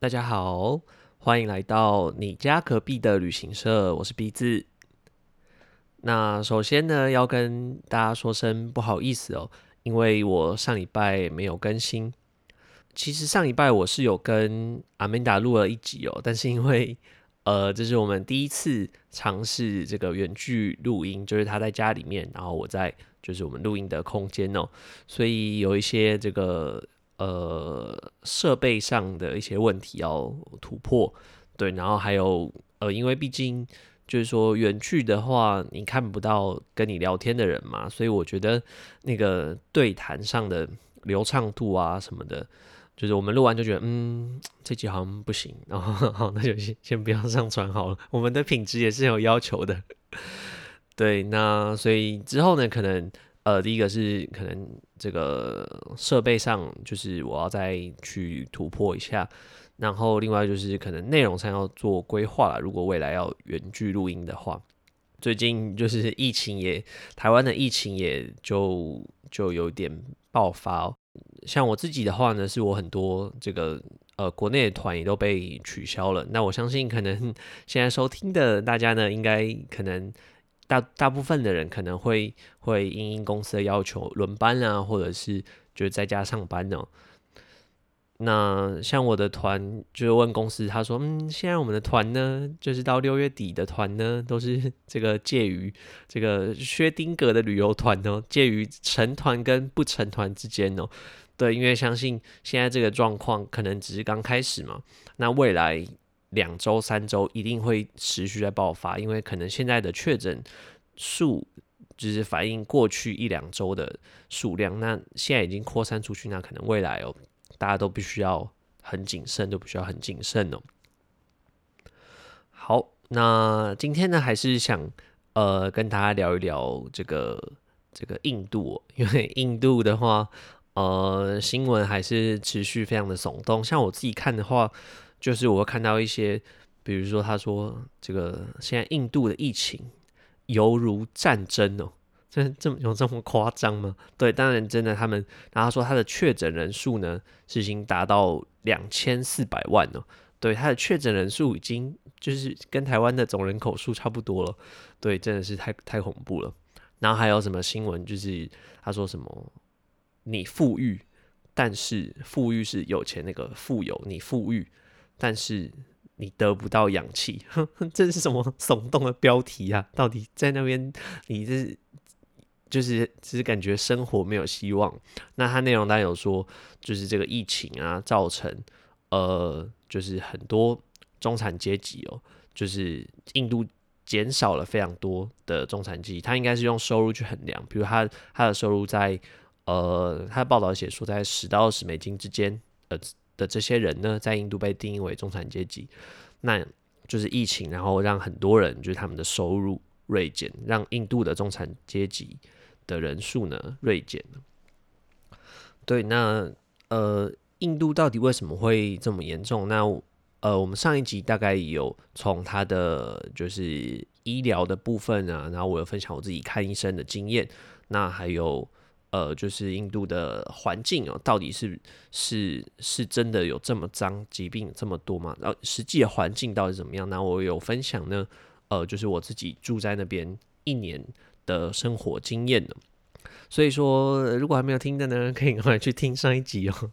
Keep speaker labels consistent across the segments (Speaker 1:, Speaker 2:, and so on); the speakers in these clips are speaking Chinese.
Speaker 1: 大家好，欢迎来到你家隔壁的旅行社，我是鼻子。那首先呢，要跟大家说声不好意思哦，因为我上礼拜没有更新。其实上礼拜我是有跟阿曼达录了一集哦，但是因为 呃，这是我们第一次尝试这个远距录音，就是他在家里面，然后我在就是我们录音的空间哦，所以有一些这个呃设备上的一些问题要突破，对，然后还有呃，因为毕竟就是说远距的话，你看不到跟你聊天的人嘛，所以我觉得那个对谈上的流畅度啊什么的。就是我们录完就觉得，嗯，这集好像不行，然 后好，那就先先不要上传好了。我们的品质也是有要求的，对，那所以之后呢，可能呃，第一个是可能这个设备上，就是我要再去突破一下，然后另外就是可能内容上要做规划了。如果未来要远距录音的话，最近就是疫情也，台湾的疫情也就就有点爆发。像我自己的话呢，是我很多这个呃国内的团也都被取消了。那我相信可能 现在收听的大家呢，应该可能大大部分的人可能会会因应公司的要求轮班啊，或者是就是在家上班呢。那像我的团，就是问公司，他说，嗯，现在我们的团呢，就是到六月底的团呢，都是这个介于这个薛丁格的旅游团哦，介于成团跟不成团之间哦。对，因为相信现在这个状况可能只是刚开始嘛，那未来两周、三周一定会持续在爆发，因为可能现在的确诊数就是反映过去一两周的数量，那现在已经扩散出去，那可能未来哦。大家都必须要很谨慎，都必须要很谨慎哦。好，那今天呢，还是想呃跟大家聊一聊这个这个印度，因为印度的话，呃，新闻还是持续非常的耸动。像我自己看的话，就是我会看到一些，比如说他说这个现在印度的疫情犹如战争哦。这这么有这么夸张吗？对，当然真的，他们然后说他的确诊人数呢是已经达到两千四百万哦。对，他的确诊人数已经就是跟台湾的总人口数差不多了。对，真的是太太恐怖了。然后还有什么新闻？就是他说什么你富裕，但是富裕是有钱那个富有，你富裕，但是你得不到氧气。这是什么耸动的标题啊？到底在那边你这？就是只是感觉生活没有希望。那它内容当然有说，就是这个疫情啊，造成呃，就是很多中产阶级哦，就是印度减少了非常多的中产阶级。他应该是用收入去衡量，比如他他的收入在呃，他的报道写说在十到二十美金之间，呃的这些人呢，在印度被定义为中产阶级。那就是疫情，然后让很多人就是他们的收入锐减，让印度的中产阶级。的人数呢锐减，对，那呃，印度到底为什么会这么严重？那呃，我们上一集大概有从他的就是医疗的部分啊，然后我有分享我自己看医生的经验，那还有呃，就是印度的环境哦，到底是是是真的有这么脏，疾病这么多吗？然后实际的环境到底怎么样？那我有分享呢，呃，就是我自己住在那边一年。的生活经验呢？所以说，如果还没有听的呢，可以快去听上一集哦。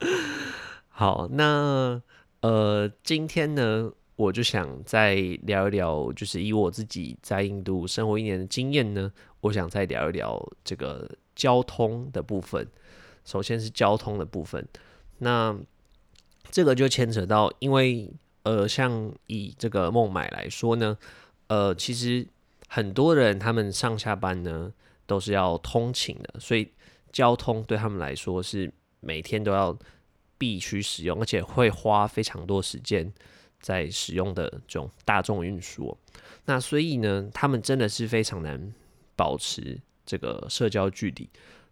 Speaker 1: 好，那呃，今天呢，我就想再聊一聊，就是以我自己在印度生活一年的经验呢，我想再聊一聊这个交通的部分。首先是交通的部分，那这个就牵扯到，因为呃，像以这个孟买来说呢，呃，其实。很多人他们上下班呢都是要通勤的，所以交通对他们来说是每天都要必须使用，而且会花非常多时间在使用的这种大众运输。那所以呢，他们真的是非常难保持这个社交距离。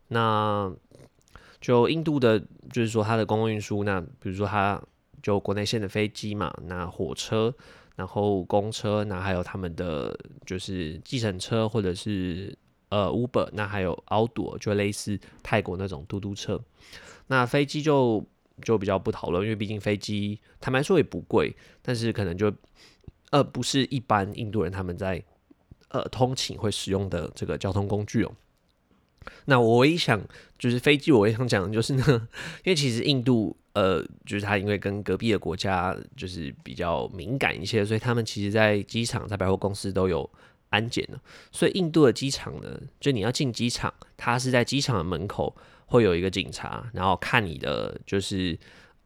Speaker 1: 那就印度的，就是说它的公共运输，那比如说它就国内线的飞机嘛，那火车。然后公车，那还有他们的就是计程车，或者是呃 Uber，那还有 o u t d o 就类似泰国那种嘟嘟车。那飞机就就比较不讨论，因为毕竟飞机坦白说也不贵，但是可能就呃不是一般印度人他们在呃通勤会使用的这个交通工具哦。那我一想就是飞机，我也想讲就是呢，因为其实印度呃就是它因为跟隔壁的国家就是比较敏感一些，所以他们其实在机场在百货公司都有。安检呢，所以印度的机场呢，就你要进机场，它是在机场的门口会有一个警察，然后看你的就是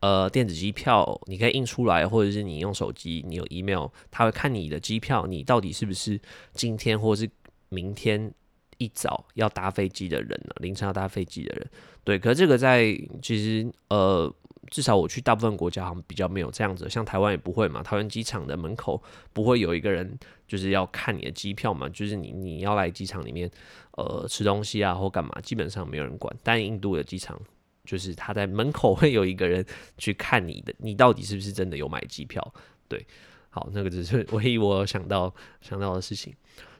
Speaker 1: 呃电子机票，你可以印出来，或者是你用手机，你有 email，他会看你的机票，你到底是不是今天或者是明天一早要搭飞机的人呢？凌晨要搭飞机的人，对，可是这个在其实呃。至少我去大部分国家好像比较没有这样子，像台湾也不会嘛。台湾机场的门口不会有一个人就是要看你的机票嘛，就是你你要来机场里面呃吃东西啊或干嘛，基本上没有人管。但印度的机场就是他在门口会有一个人去看你的，你到底是不是真的有买机票？对，好，那个只是唯一我想到想到的事情。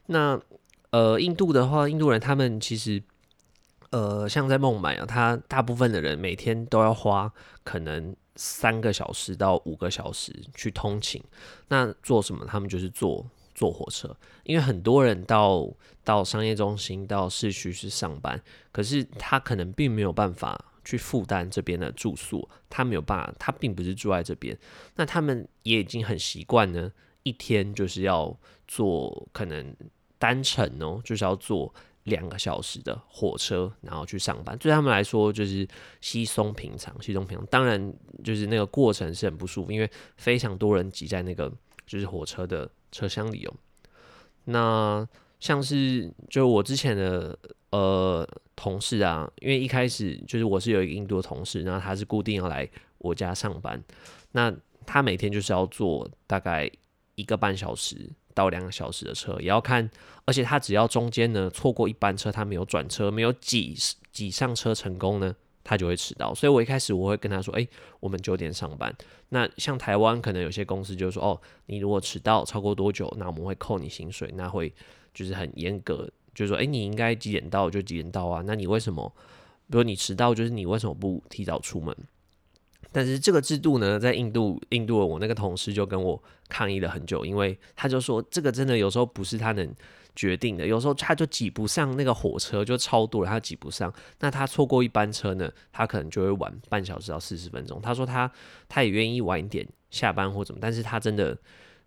Speaker 1: 那呃，印度的话，印度人他们其实。呃，像在孟买啊，他大部分的人每天都要花可能三个小时到五个小时去通勤。那做什么？他们就是坐坐火车，因为很多人到到商业中心、到市区去上班，可是他可能并没有办法去负担这边的住宿，他没有办法，他并不是住在这边。那他们也已经很习惯呢，一天就是要坐可能单程哦，就是要坐。两个小时的火车，然后去上班，对他们来说就是稀松平常，稀松平常。当然，就是那个过程是很不舒服，因为非常多人挤在那个就是火车的车厢里哦。那像是就我之前的呃同事啊，因为一开始就是我是有一个印度同事，然后他是固定要来我家上班，那他每天就是要坐大概一个半小时。到两个小时的车也要看，而且他只要中间呢错过一班车，他没有转车，没有挤挤上车成功呢，他就会迟到。所以我一开始我会跟他说：“哎，我们九点上班。”那像台湾可能有些公司就说：“哦，你如果迟到超过多久，那我们会扣你薪水。”那会就是很严格，就说：“哎，你应该几点到就几点到啊？那你为什么，比如你迟到，就是你为什么不提早出门？”但是这个制度呢，在印度，印度的我那个同事就跟我抗议了很久，因为他就说这个真的有时候不是他能决定的，有时候他就挤不上那个火车，就超多了他挤不上，那他错过一班车呢，他可能就会晚半小时到四十分钟。他说他他也愿意晚一点下班或怎么，但是他真的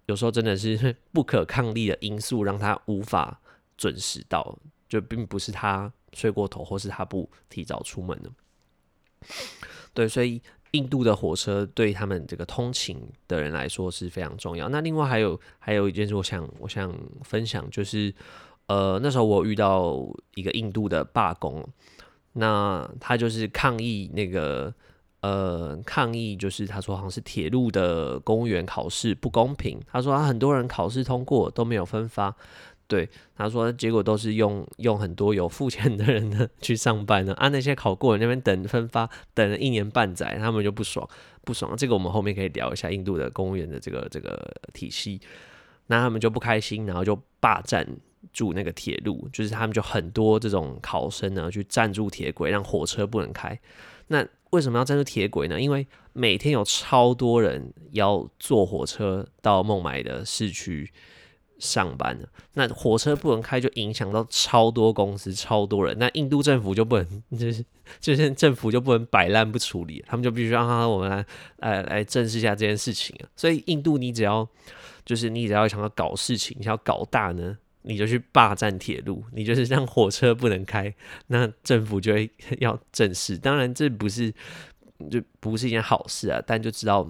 Speaker 1: 有时候真的是 不可抗力的因素让他无法准时到，就并不是他睡过头或是他不提早出门的。对，所以。印度的火车对他们这个通勤的人来说是非常重要。那另外还有还有一件事，我想我想分享，就是呃那时候我遇到一个印度的罢工，那他就是抗议那个呃抗议，就是他说好像是铁路的公务员考试不公平，他说他很多人考试通过都没有分发。对，他说结果都是用用很多有付钱的人呢 去上班呢，啊那些考过那边等分发等了一年半载，他们就不爽不爽。这个我们后面可以聊一下印度的公务员的这个这个体系，那他们就不开心，然后就霸占住那个铁路，就是他们就很多这种考生呢去占住铁轨，让火车不能开。那为什么要占住铁轨呢？因为每天有超多人要坐火车到孟买的市区。上班了，那火车不能开，就影响到超多公司、超多人。那印度政府就不能，就是就是政府就不能摆烂不处理，他们就必须让他我们来，来来正视一下这件事情啊。所以印度，你只要就是你只要想要搞事情，想要搞大呢，你就去霸占铁路，你就是让火车不能开，那政府就会 要正视。当然，这不是就不是一件好事啊，但就知道。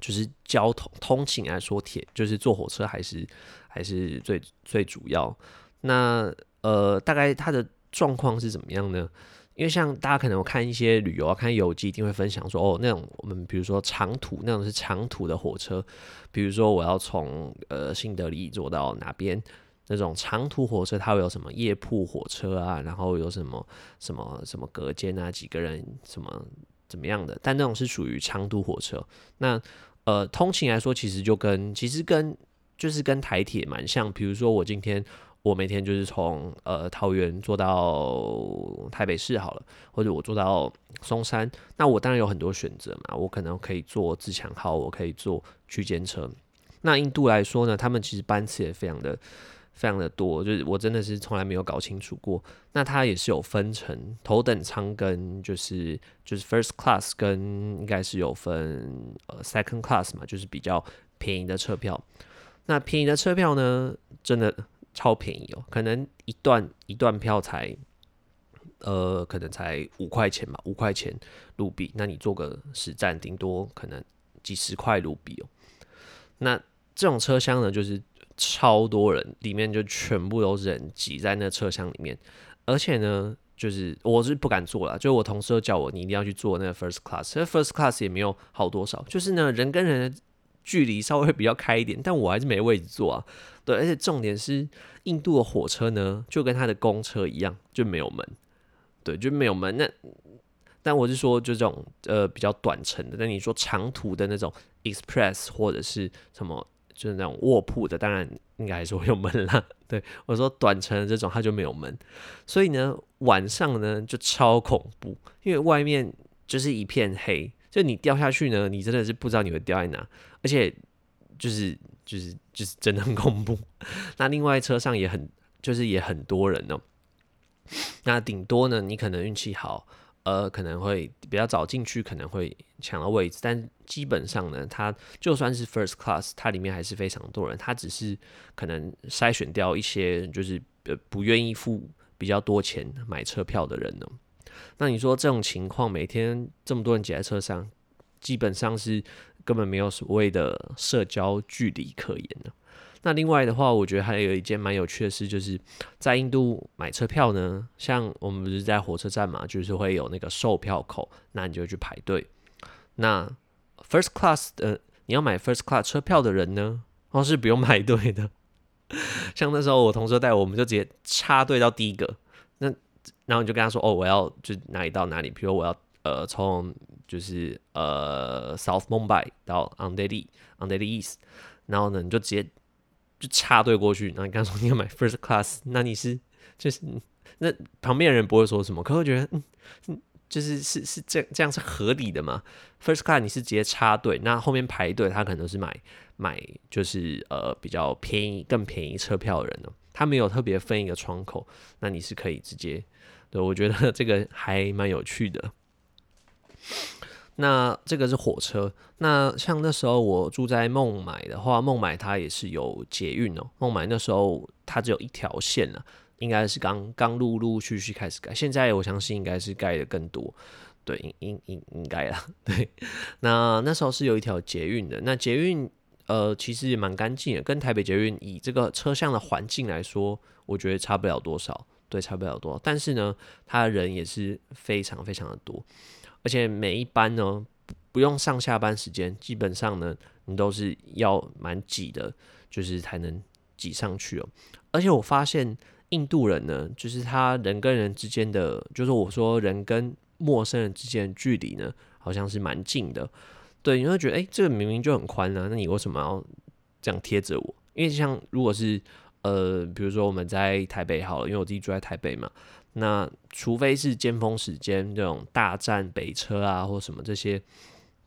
Speaker 1: 就是交通通勤来说，铁就是坐火车还是还是最最主要。那呃，大概它的状况是怎么样呢？因为像大家可能有看一些旅游啊，看游记一定会分享说，哦，那种我们比如说长途那种是长途的火车，比如说我要从呃新德里坐到哪边那种长途火车，它会有什么夜铺火车啊，然后有什么什么什么隔间啊，几个人什么。怎么样的？但那种是属于长途火车。那呃，通勤来说，其实就跟其实跟就是跟台铁蛮像。比如说，我今天我每天就是从呃桃园坐到台北市好了，或者我坐到松山，那我当然有很多选择嘛，我可能可以坐自强号，我可以坐区间车。那印度来说呢，他们其实班次也非常的非常的多，就是我真的是从来没有搞清楚过。那它也是有分成头等舱跟就是就是 first class 跟应该是有分呃 second class 嘛，就是比较便宜的车票。那便宜的车票呢，真的。超便宜哦，可能一段一段票才，呃，可能才五块钱吧，五块钱卢比。那你坐个十站，顶多可能几十块卢比哦。那这种车厢呢，就是超多人，里面就全部都是人挤在那车厢里面。而且呢，就是我是不敢坐了，就我同事都叫我，你一定要去坐那个 first class。那 first class 也没有好多少，就是呢，人跟人的距离稍微比较开一点，但我还是没位置坐啊。对，而且重点是印度的火车呢，就跟它的公车一样，就没有门。对，就没有门。那但我是说，就这种呃比较短程的。但你说长途的那种 express 或者是什么，就是那种卧铺的，当然应该还是会有门啦。对我说短程的这种，它就没有门。所以呢，晚上呢就超恐怖，因为外面就是一片黑，就你掉下去呢，你真的是不知道你会掉在哪，而且就是。就是就是真的很恐怖。那另外车上也很就是也很多人哦。那顶多呢，你可能运气好，呃，可能会比较早进去，可能会抢到位置。但基本上呢，它就算是 first class，它里面还是非常多人。它只是可能筛选掉一些就是呃不愿意付比较多钱买车票的人呢。那你说这种情况，每天这么多人挤在车上，基本上是。根本没有所谓的社交距离可言的。那另外的话，我觉得还有一件蛮有趣的事，就是在印度买车票呢，像我们不是在火车站嘛，就是会有那个售票口，那你就去排队。那 first class 的你要买 first class 车票的人呢，哦是不用排队的。像那时候我同事带我我们就直接插队到第一个，那然后你就跟他说，哦，我要就哪里到哪里，比如我要。呃，从就是呃 South Mumbai 到 a n d e l i a n d e l i East，然后呢，你就直接就插队过去。然后你刚说你要买 First Class，那你是就是那旁边的人不会说什么，可会觉得嗯，就是是是这这样是合理的嘛？First Class 你是直接插队，那后面排队他可能是买买就是呃比较便宜更便宜车票的人呢，他没有特别分一个窗口，那你是可以直接对我觉得这个还蛮有趣的。那这个是火车。那像那时候我住在孟买的话，孟买它也是有捷运哦。孟买那时候它只有一条线了，应该是刚刚陆陆续续开始盖。现在我相信应该是盖的更多，对，应应应应该啦。对，那那时候是有一条捷运的。那捷运呃其实也蛮干净的，跟台北捷运以这个车厢的环境来说，我觉得差不了多少。对，差不了多少。但是呢，它人也是非常非常的多。而且每一班呢，不用上下班时间，基本上呢，你都是要蛮挤的，就是才能挤上去哦。而且我发现印度人呢，就是他人跟人之间的，就是我说人跟陌生人之间的距离呢，好像是蛮近的。对，你会觉得，哎，这个明明就很宽啊，那你为什么要这样贴着我？因为像如果是呃，比如说我们在台北好了，因为我自己住在台北嘛。那除非是尖峰时间这种大站北车啊，或什么这些，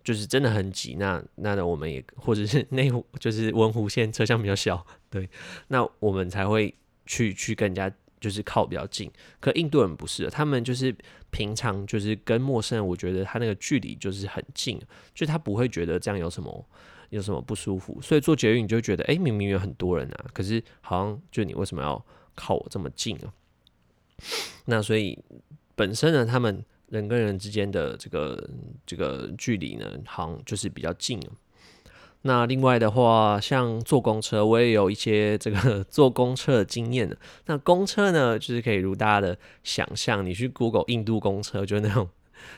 Speaker 1: 就是真的很挤。那那我们也或者是内湖，就是文湖线车厢比较小，对，那我们才会去去跟人家就是靠比较近。可印度人不是，他们就是平常就是跟陌生人，我觉得他那个距离就是很近，就他不会觉得这样有什么有什么不舒服。所以做捷运你就觉得，哎，明明有很多人啊，可是好像就你为什么要靠我这么近啊？那所以本身呢，他们人跟人之间的这个这个距离呢，好像就是比较近那另外的话，像坐公车，我也有一些这个 坐公车的经验那公车呢，就是可以如大家的想象，你去 Google 印度公车，就是那种，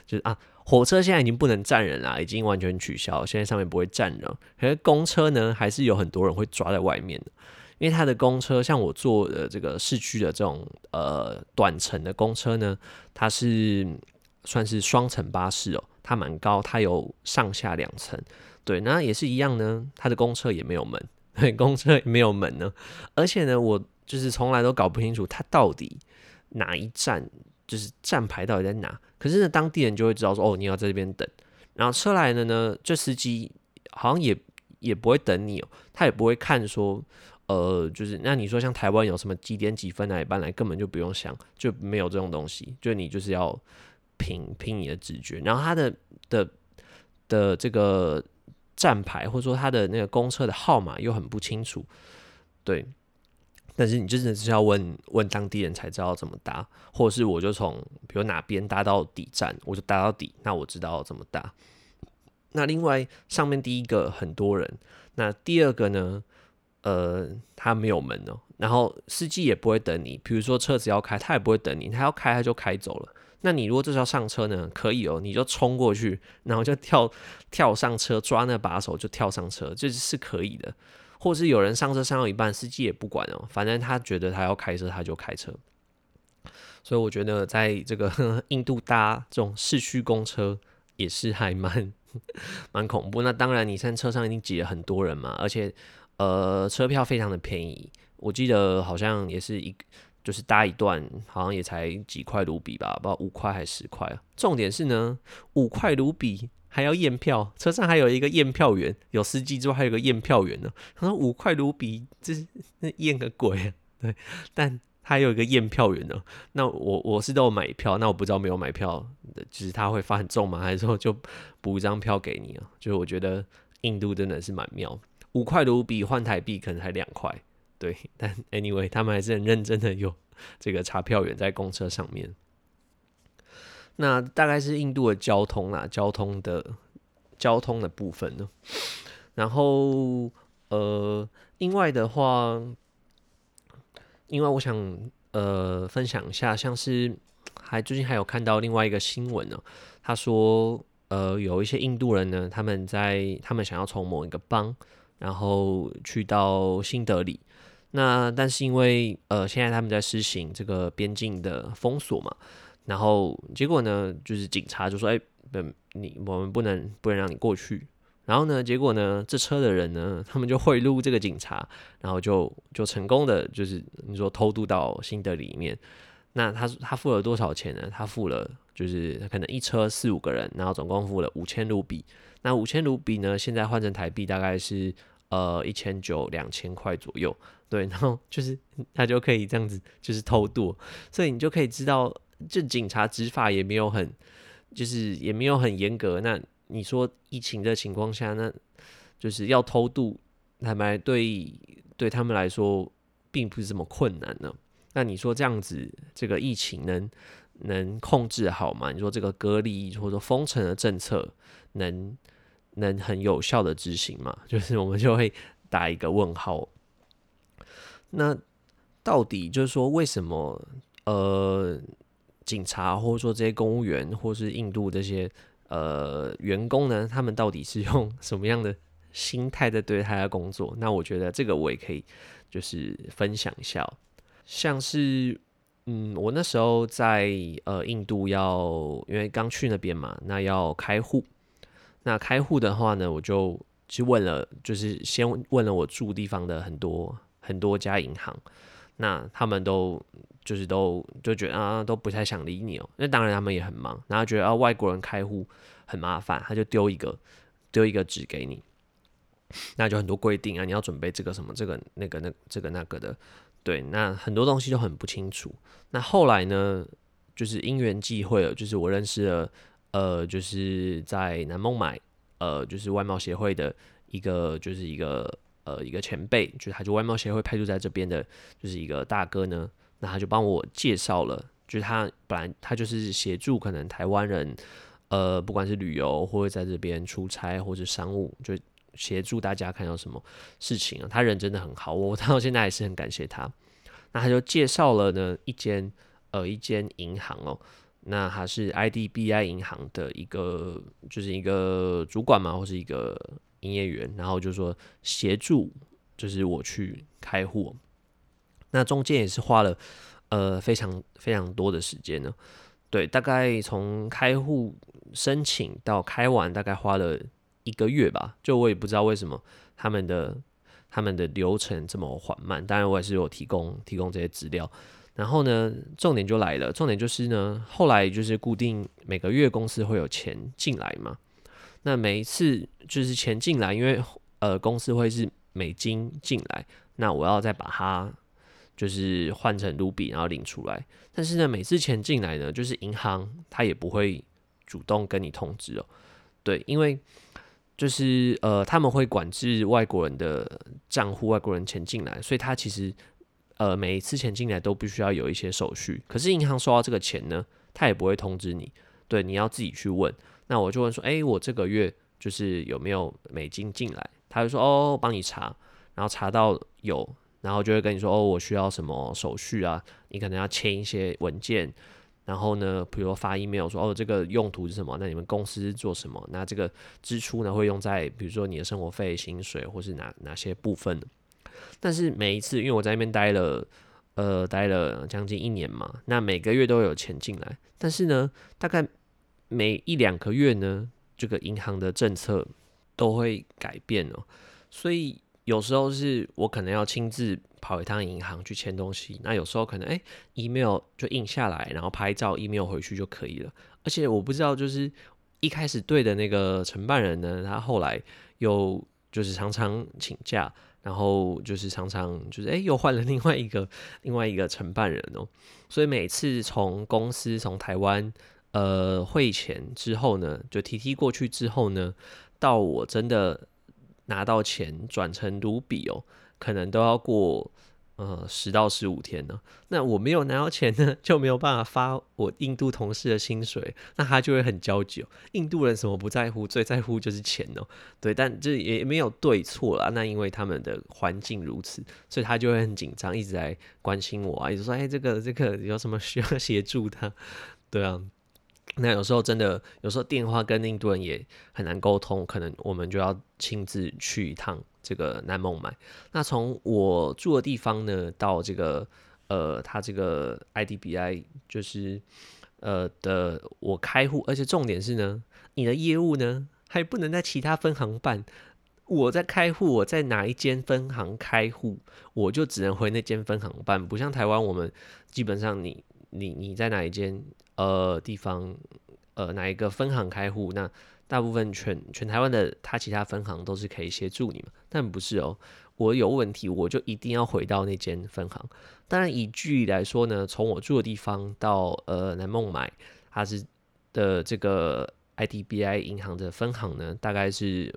Speaker 1: 就是啊，火车现在已经不能站人了，已经完全取消，现在上面不会站人。可是公车呢，还是有很多人会抓在外面的。因为它的公车，像我坐的这个市区的这种呃短程的公车呢，它是算是双层巴士哦，它蛮高，它有上下两层，对，那也是一样呢，它的公车也没有门，对，公车也没有门呢，而且呢，我就是从来都搞不清楚它到底哪一站就是站牌到底在哪。可是呢，当地人就会知道说，哦，你要在这边等。然后车来了呢，这司机好像也也不会等你哦，他也不会看说，呃，就是那你说像台湾有什么几点几分哪一班来，根本就不用想，就没有这种东西，就你就是要凭凭你的直觉。然后他的的的这个站牌或者说他的那个公车的号码又很不清楚，对。但是你真的是要问问当地人才知道怎么搭，或者是我就从比如哪边搭到底站，我就搭到底，那我知道怎么搭。那另外上面第一个很多人，那第二个呢，呃，他没有门哦，然后司机也不会等你，比如说车子要开，他也不会等你，他要开他就开走了。那你如果这时候上车呢，可以哦，你就冲过去，然后就跳跳上车，抓那把手就跳上车，这是可以的。或是有人上车上到一半，司机也不管哦，反正他觉得他要开车，他就开车。所以我觉得在这个 印度搭这种市区公车也是还蛮 蛮恐怖。那当然，你在车上一定挤了很多人嘛，而且呃车票非常的便宜，我记得好像也是一就是搭一段好像也才几块卢比吧，不知道五块还是十块。重点是呢，五块卢比。还要验票，车上还有一个验票员，有司机之外还有个验票员呢。他说五块卢比，这是那验个鬼啊！对，但还有一个验票员呢。那我我是都有买票，那我不知道没有买票，就是他会发很重吗？还是说就补一张票给你啊？就是我觉得印度真的是蛮妙，五块卢比换台币可能才两块，对。但 anyway，他们还是很认真的有这个查票员在公车上面。那大概是印度的交通啦，交通的交通的部分呢。然后呃，另外的话，因为我想呃分享一下，像是还最近还有看到另外一个新闻呢，他说呃有一些印度人呢，他们在他们想要从某一个邦，然后去到新德里，那但是因为呃现在他们在实行这个边境的封锁嘛。然后结果呢，就是警察就说：“哎，不，你我们不能不能让你过去。”然后呢，结果呢，这车的人呢，他们就贿赂这个警察，然后就就成功的，就是你说偷渡到新德里面。那他他付了多少钱呢？他付了，就是可能一车四五个人，然后总共付了五千卢比。那五千卢比呢，现在换成台币大概是呃一千九两千块左右。对，然后就是 他就可以这样子，就是偷渡，所以你就可以知道。就警察执法也没有很，就是也没有很严格。那你说疫情的情况下，那就是要偷渡，坦白对对他们来说并不是这么困难呢。那你说这样子，这个疫情能能控制好吗？你说这个隔离或者说封城的政策能能很有效的执行吗？就是我们就会打一个问号。那到底就是说为什么呃？警察或者说这些公务员，或是印度这些呃员工呢，他们到底是用什么样的心态在对他的工作？那我觉得这个我也可以就是分享一下，像是嗯，我那时候在呃印度要因为刚去那边嘛，那要开户，那开户的话呢，我就去问了，就是先问了我住地方的很多很多家银行，那他们都。就是都就觉得啊都不太想理你哦，那当然他们也很忙，然后觉得啊外国人开户很麻烦，他就丢一个丢一个纸给你，那就很多规定啊，你要准备这个什么这个那个那这个那个的，对，那很多东西都很不清楚。那后来呢，就是因缘际会了，就是我认识了呃，就是在南孟买呃，就是外贸协会的一个就是一个呃一个前辈，就是他就外贸协会派驻在这边的，就是一个大哥呢。那他就帮我介绍了，就是他本来他就是协助可能台湾人，呃，不管是旅游或者在这边出差或者商务，就协助大家看到什么事情啊。他人真的很好，我 到现在还是很感谢他。那他就介绍了呢一间呃一间银行哦，那他是 IDBI 银行的一个就是一个主管嘛，或是一个营业员，然后就说协助就是我去开户。那中间也是花了呃非常非常多的时间呢，对，大概从开户申请到开完，大概花了一个月吧。就我也不知道为什么他们的他们的流程这么缓慢。当然，我也是有提供提供这些资料。然后呢，重点就来了，重点就是呢，后来就是固定每个月公司会有钱进来嘛。那每一次就是钱进来，因为呃公司会是美金进来，那我要再把它就是换成卢比，然后领出来。但是呢，每次钱进来呢，就是银行它也不会主动跟你通知哦。对，因为就是呃他们会管制外国人的账户，外国人钱进来，所以他其实。呃，每一次钱进来都必须要有一些手续，可是银行收到这个钱呢，他也不会通知你，对，你要自己去问。那我就问说，哎，我这个月就是有没有美金进来？他就说，哦，帮你查，然后查到有，然后就会跟你说，哦，我需要什么手续啊？你可能要签一些文件，然后呢，比如发 email 说，哦，这个用途是什么？那你们公司做什么？那这个支出呢，会用在比如说你的生活费、薪水，或是哪哪些部分？但是每一次，因为我在那边待了，呃，待了将近一年嘛，那每个月都有钱进来。但是呢，大概每一两个月呢，这个银行的政策都会改变哦。所以有时候是我可能要亲自跑一趟银行去签东西，那有时候可能哎，email 就印下来，然后拍照 email 回去就可以了。而且我不知道，就是一开始对的那个承办人呢，他后来又就是常常请假。然后就是常常就是哎，又换了另外一个另外一个承办人哦，所以每次从公司从台湾呃汇钱之后呢，就 TT 过去之后呢，到我真的拿到钱转成卢比哦，可能都要过。呃，十到十五天呢，那我没有拿到钱呢，就没有办法发我印度同事的薪水，那他就会很焦急。印度人什么不在乎，最在乎就是钱哦。对，但这也没有对错啦。那因为他们的环境如此，所以他就会很紧张，一直在关心我啊，一直说，哎，这个这个有什么需要协助他？对啊。那有时候真的，有时候电话跟印度人也很难沟通，可能我们就要亲自去一趟这个南孟买。那从我住的地方呢，到这个呃，他这个 IDBI 就是呃的我开户，而且重点是呢，你的业务呢还不能在其他分行办。我在开户，我在哪一间分行开户，我就只能回那间分行办，不像台湾，我们基本上你。你你在哪一间呃地方呃哪一个分行开户？那大部分全全台湾的他其他分行都是可以协助你们，但不是哦。我有问题，我就一定要回到那间分行。当然以距离来说呢，从我住的地方到呃南孟买，它是的这个 IDBI 银行的分行呢，大概是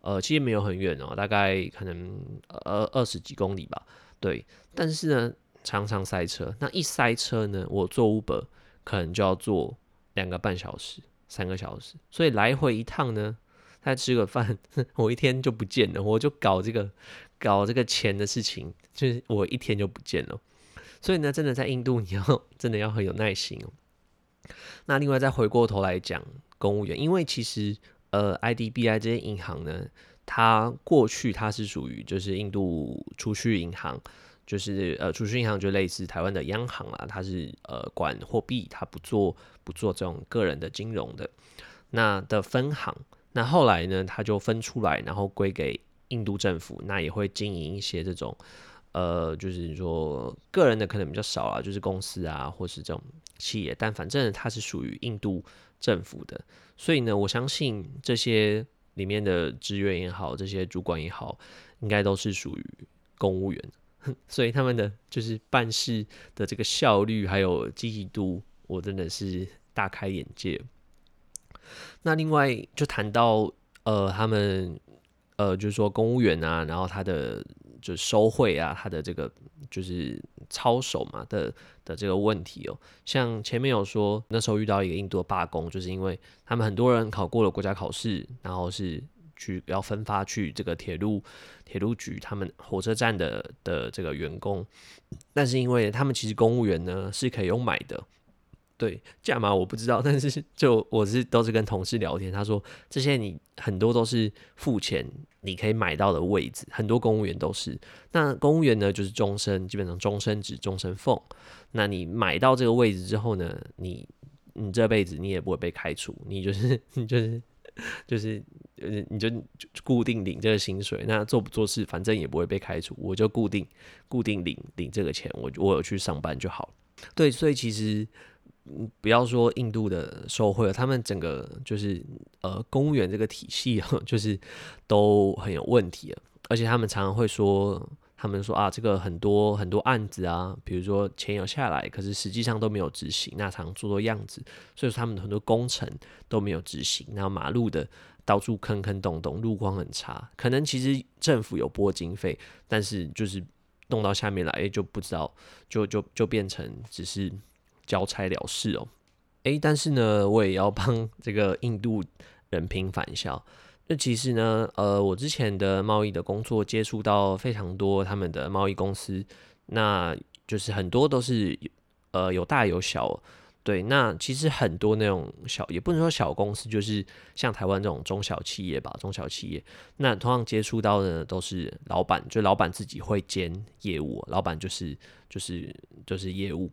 Speaker 1: 呃其实没有很远哦，大概可能二二十几公里吧。对，但是呢。常常塞车，那一塞车呢，我坐 Uber 可能就要坐两个半小时、三个小时，所以来回一趟呢，再吃个饭，我一天就不见了。我就搞这个搞这个钱的事情，就是我一天就不见了。所以呢，真的在印度，你要真的要很有耐心哦。那另外再回过头来讲公务员，因为其实呃，IDBI 这些银行呢，它过去它是属于就是印度储蓄银行。就是呃，储蓄银行就类似台湾的央行啦，它是呃管货币，它不做不做这种个人的金融的那的分行。那后来呢，它就分出来，然后归给印度政府，那也会经营一些这种呃，就是说个人的可能比较少啊，就是公司啊，或是这种企业，但反正它是属于印度政府的。所以呢，我相信这些里面的职员也好，这些主管也好，应该都是属于公务员。所以他们的就是办事的这个效率还有积极度，我真的是大开眼界。那另外就谈到呃，他们呃，就是说公务员啊，然后他的就收贿啊，他的这个就是操守嘛的的这个问题哦。像前面有说那时候遇到一个印度的罢工，就是因为他们很多人考过了国家考试，然后是。去要分发去这个铁路铁路局，他们火车站的的这个员工，但是因为他们其实公务员呢是可以用买的，对价码我不知道，但是就我是都是跟同事聊天，他说这些你很多都是付钱你可以买到的位置，很多公务员都是。那公务员呢就是终身，基本上终身制、终身俸。那你买到这个位置之后呢，你你这辈子你也不会被开除，你就是 你就是。就是，你就固定领这个薪水，那做不做事，反正也不会被开除，我就固定固定领领这个钱，我我有去上班就好。对，所以其实不要说印度的受贿，他们整个就是呃公务员这个体系，就是都很有问题，而且他们常常会说。他们说啊，这个很多很多案子啊，比如说钱有下来，可是实际上都没有执行，那常做做样子，所以说他们很多工程都没有执行。然后马路的到处坑坑洞洞，路况很差，可能其实政府有拨经费，但是就是弄到下面来，就不知道，就就就变成只是交差了事哦。哎，但是呢，我也要帮这个印度人平反一下。那其实呢，呃，我之前的贸易的工作接触到非常多他们的贸易公司，那就是很多都是呃有大有小，对。那其实很多那种小也不能说小公司，就是像台湾这种中小企业吧，中小企业。那同样接触到的都是老板，就老板自己会兼业务，老板就是就是就是业务。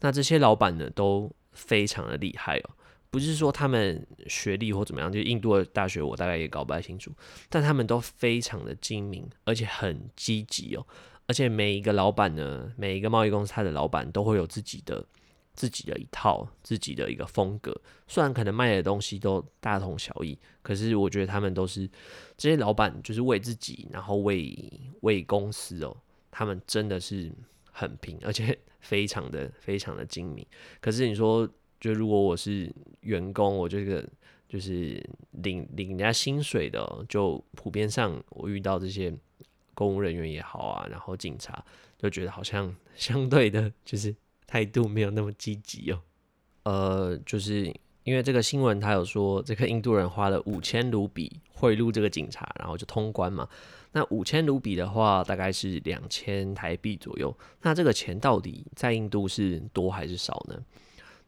Speaker 1: 那这些老板呢，都非常的厉害哦。不是说他们学历或怎么样，就印度的大学我大概也搞不太清楚，但他们都非常的精明，而且很积极哦。而且每一个老板呢，每一个贸易公司他的老板都会有自己的自己的一套自己的一个风格。虽然可能卖的东西都大同小异，可是我觉得他们都是这些老板就是为自己，然后为为公司哦，他们真的是很拼，而且非常的非常的精明。可是你说。就如果我是员工，我这个就是领领人家薪水的，就普遍上我遇到这些公务人员也好啊，然后警察就觉得好像 相对的，就是态度没有那么积极哦。呃，就是因为这个新闻他有说，这个印度人花了五千卢比贿赂这个警察，然后就通关嘛。那五千卢比的话，大概是两千台币左右。那这个钱到底在印度是多还是少呢？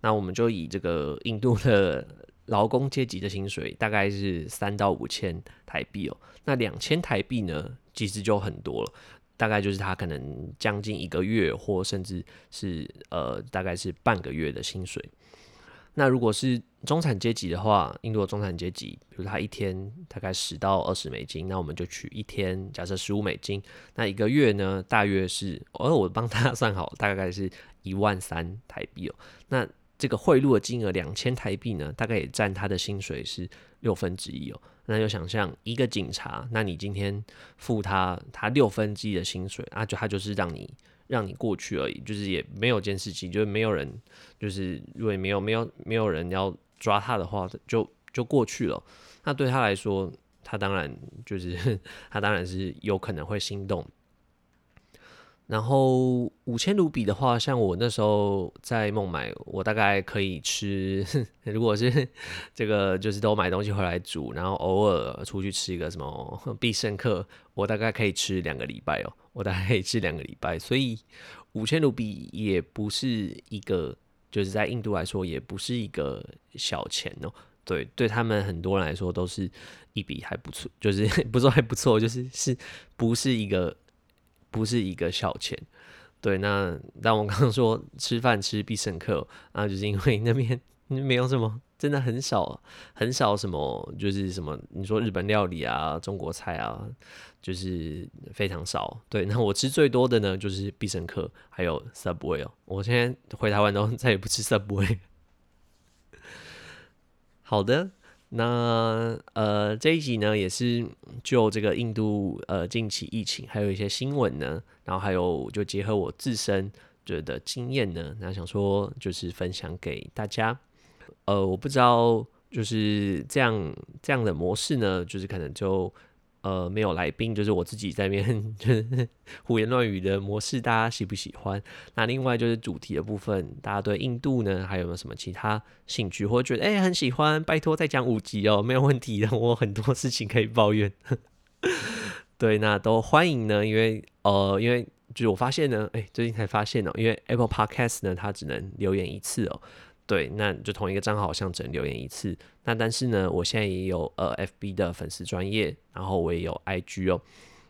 Speaker 1: 那我们就以这个印度的劳工阶级的薪水大概是三到五千台币哦，那两千台币呢，其实就很多了，大概就是他可能将近一个月或甚至是呃大概是半个月的薪水。那如果是中产阶级的话，印度的中产阶级，比如他一天大概十到二十美金，那我们就取一天，假设十五美金，那一个月呢，大约是，而我帮大家 算好，大概是一万三台币哦，那。这个贿赂的金额两千台币呢，大概也占他的薪水是六分之一哦。那就想象一个警察，那你今天付他他六分之一的薪水啊，就他就是让你让你过去而已，就是也没有监视器，就是没有人，就是如果没有没有没有人要抓他的话，就就过去了。那对他来说，他当然就是 他当然是有可能会心动。然后五千卢比的话，像我那时候在孟买，我大概可以吃，如果是 这个就是都买东西回来煮，然后偶尔出去吃一个什么必胜客，我大概可以吃两个礼拜哦，我大概可以吃两个礼拜，所以五千卢比也不是一个，就是在印度来说也不是一个小钱哦，对，对他们很多人来说都是一笔还不错，就是 不说还不错，就是是不是一个。不是一个小钱，对。那但我刚刚说吃饭吃必胜客啊，就是因为那边没有什么，真的很少很少什么，就是什么你说日本料理啊、中国菜啊，就是非常少。对，那我吃最多的呢，就是必胜客还有 Subway 哦。我现在回台湾都 再也不吃 Subway。好的。那呃这一集呢也是就这个印度呃近期疫情还有一些新闻呢，然后还有就结合我自身觉得经验呢，那想说就是分享给大家。呃，我不知道就是这样这样的模式呢，就是可能就。呃，没有来宾，就是我自己在面，就是胡言乱语的模式，大家喜不喜欢？那另外就是主题的部分，大家对印度呢，还有没有什么其他兴趣，或者觉得哎很喜欢？拜托再讲五集哦，没有问题的，我很多事情可以抱怨。对，那都欢迎呢，因为呃，因为就是我发现呢，哎，最近才发现哦，因为 Apple Podcast 呢，它只能留言一次哦。对，那就同一个账号好像只能留言一次。那但是呢，我现在也有呃 FB 的粉丝专业，然后我也有 IG 哦。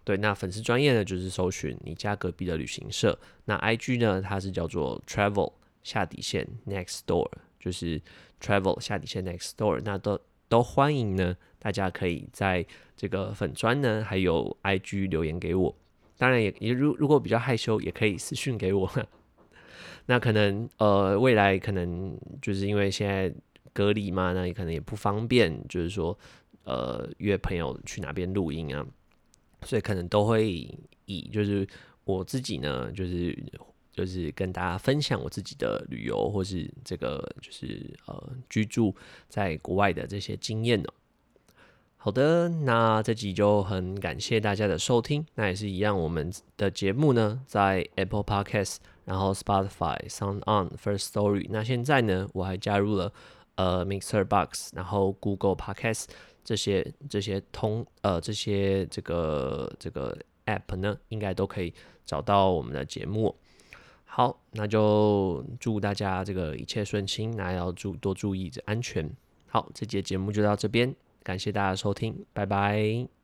Speaker 1: 对，那粉丝专业呢，就是搜寻你家隔壁的旅行社。那 IG 呢，它是叫做 Travel 下底线 Next Door，就是 Travel 下底线 Next Door。那都都欢迎呢，大家可以在这个粉砖呢，还有 IG 留言给我。当然也也如如果比较害羞，也可以私讯给我。那可能呃未来可能就是因为现在隔离嘛，那也可能也不方便，就是说呃约朋友去哪边录音啊，所以可能都会以就是我自己呢，就是就是跟大家分享我自己的旅游或是这个就是呃居住在国外的这些经验呢。好的，那这集就很感谢大家的收听。那也是一样，我们的节目呢在 Apple Podcast。然后 Spotify、Sound On、First Story，那现在呢，我还加入了呃 Mixer Box，然后 Google Podcast 这些这些通呃这些这个这个 App 呢，应该都可以找到我们的节目。好，那就祝大家这个一切顺心，那要注多注意这安全。好，这节节目就到这边，感谢大家收听，拜拜。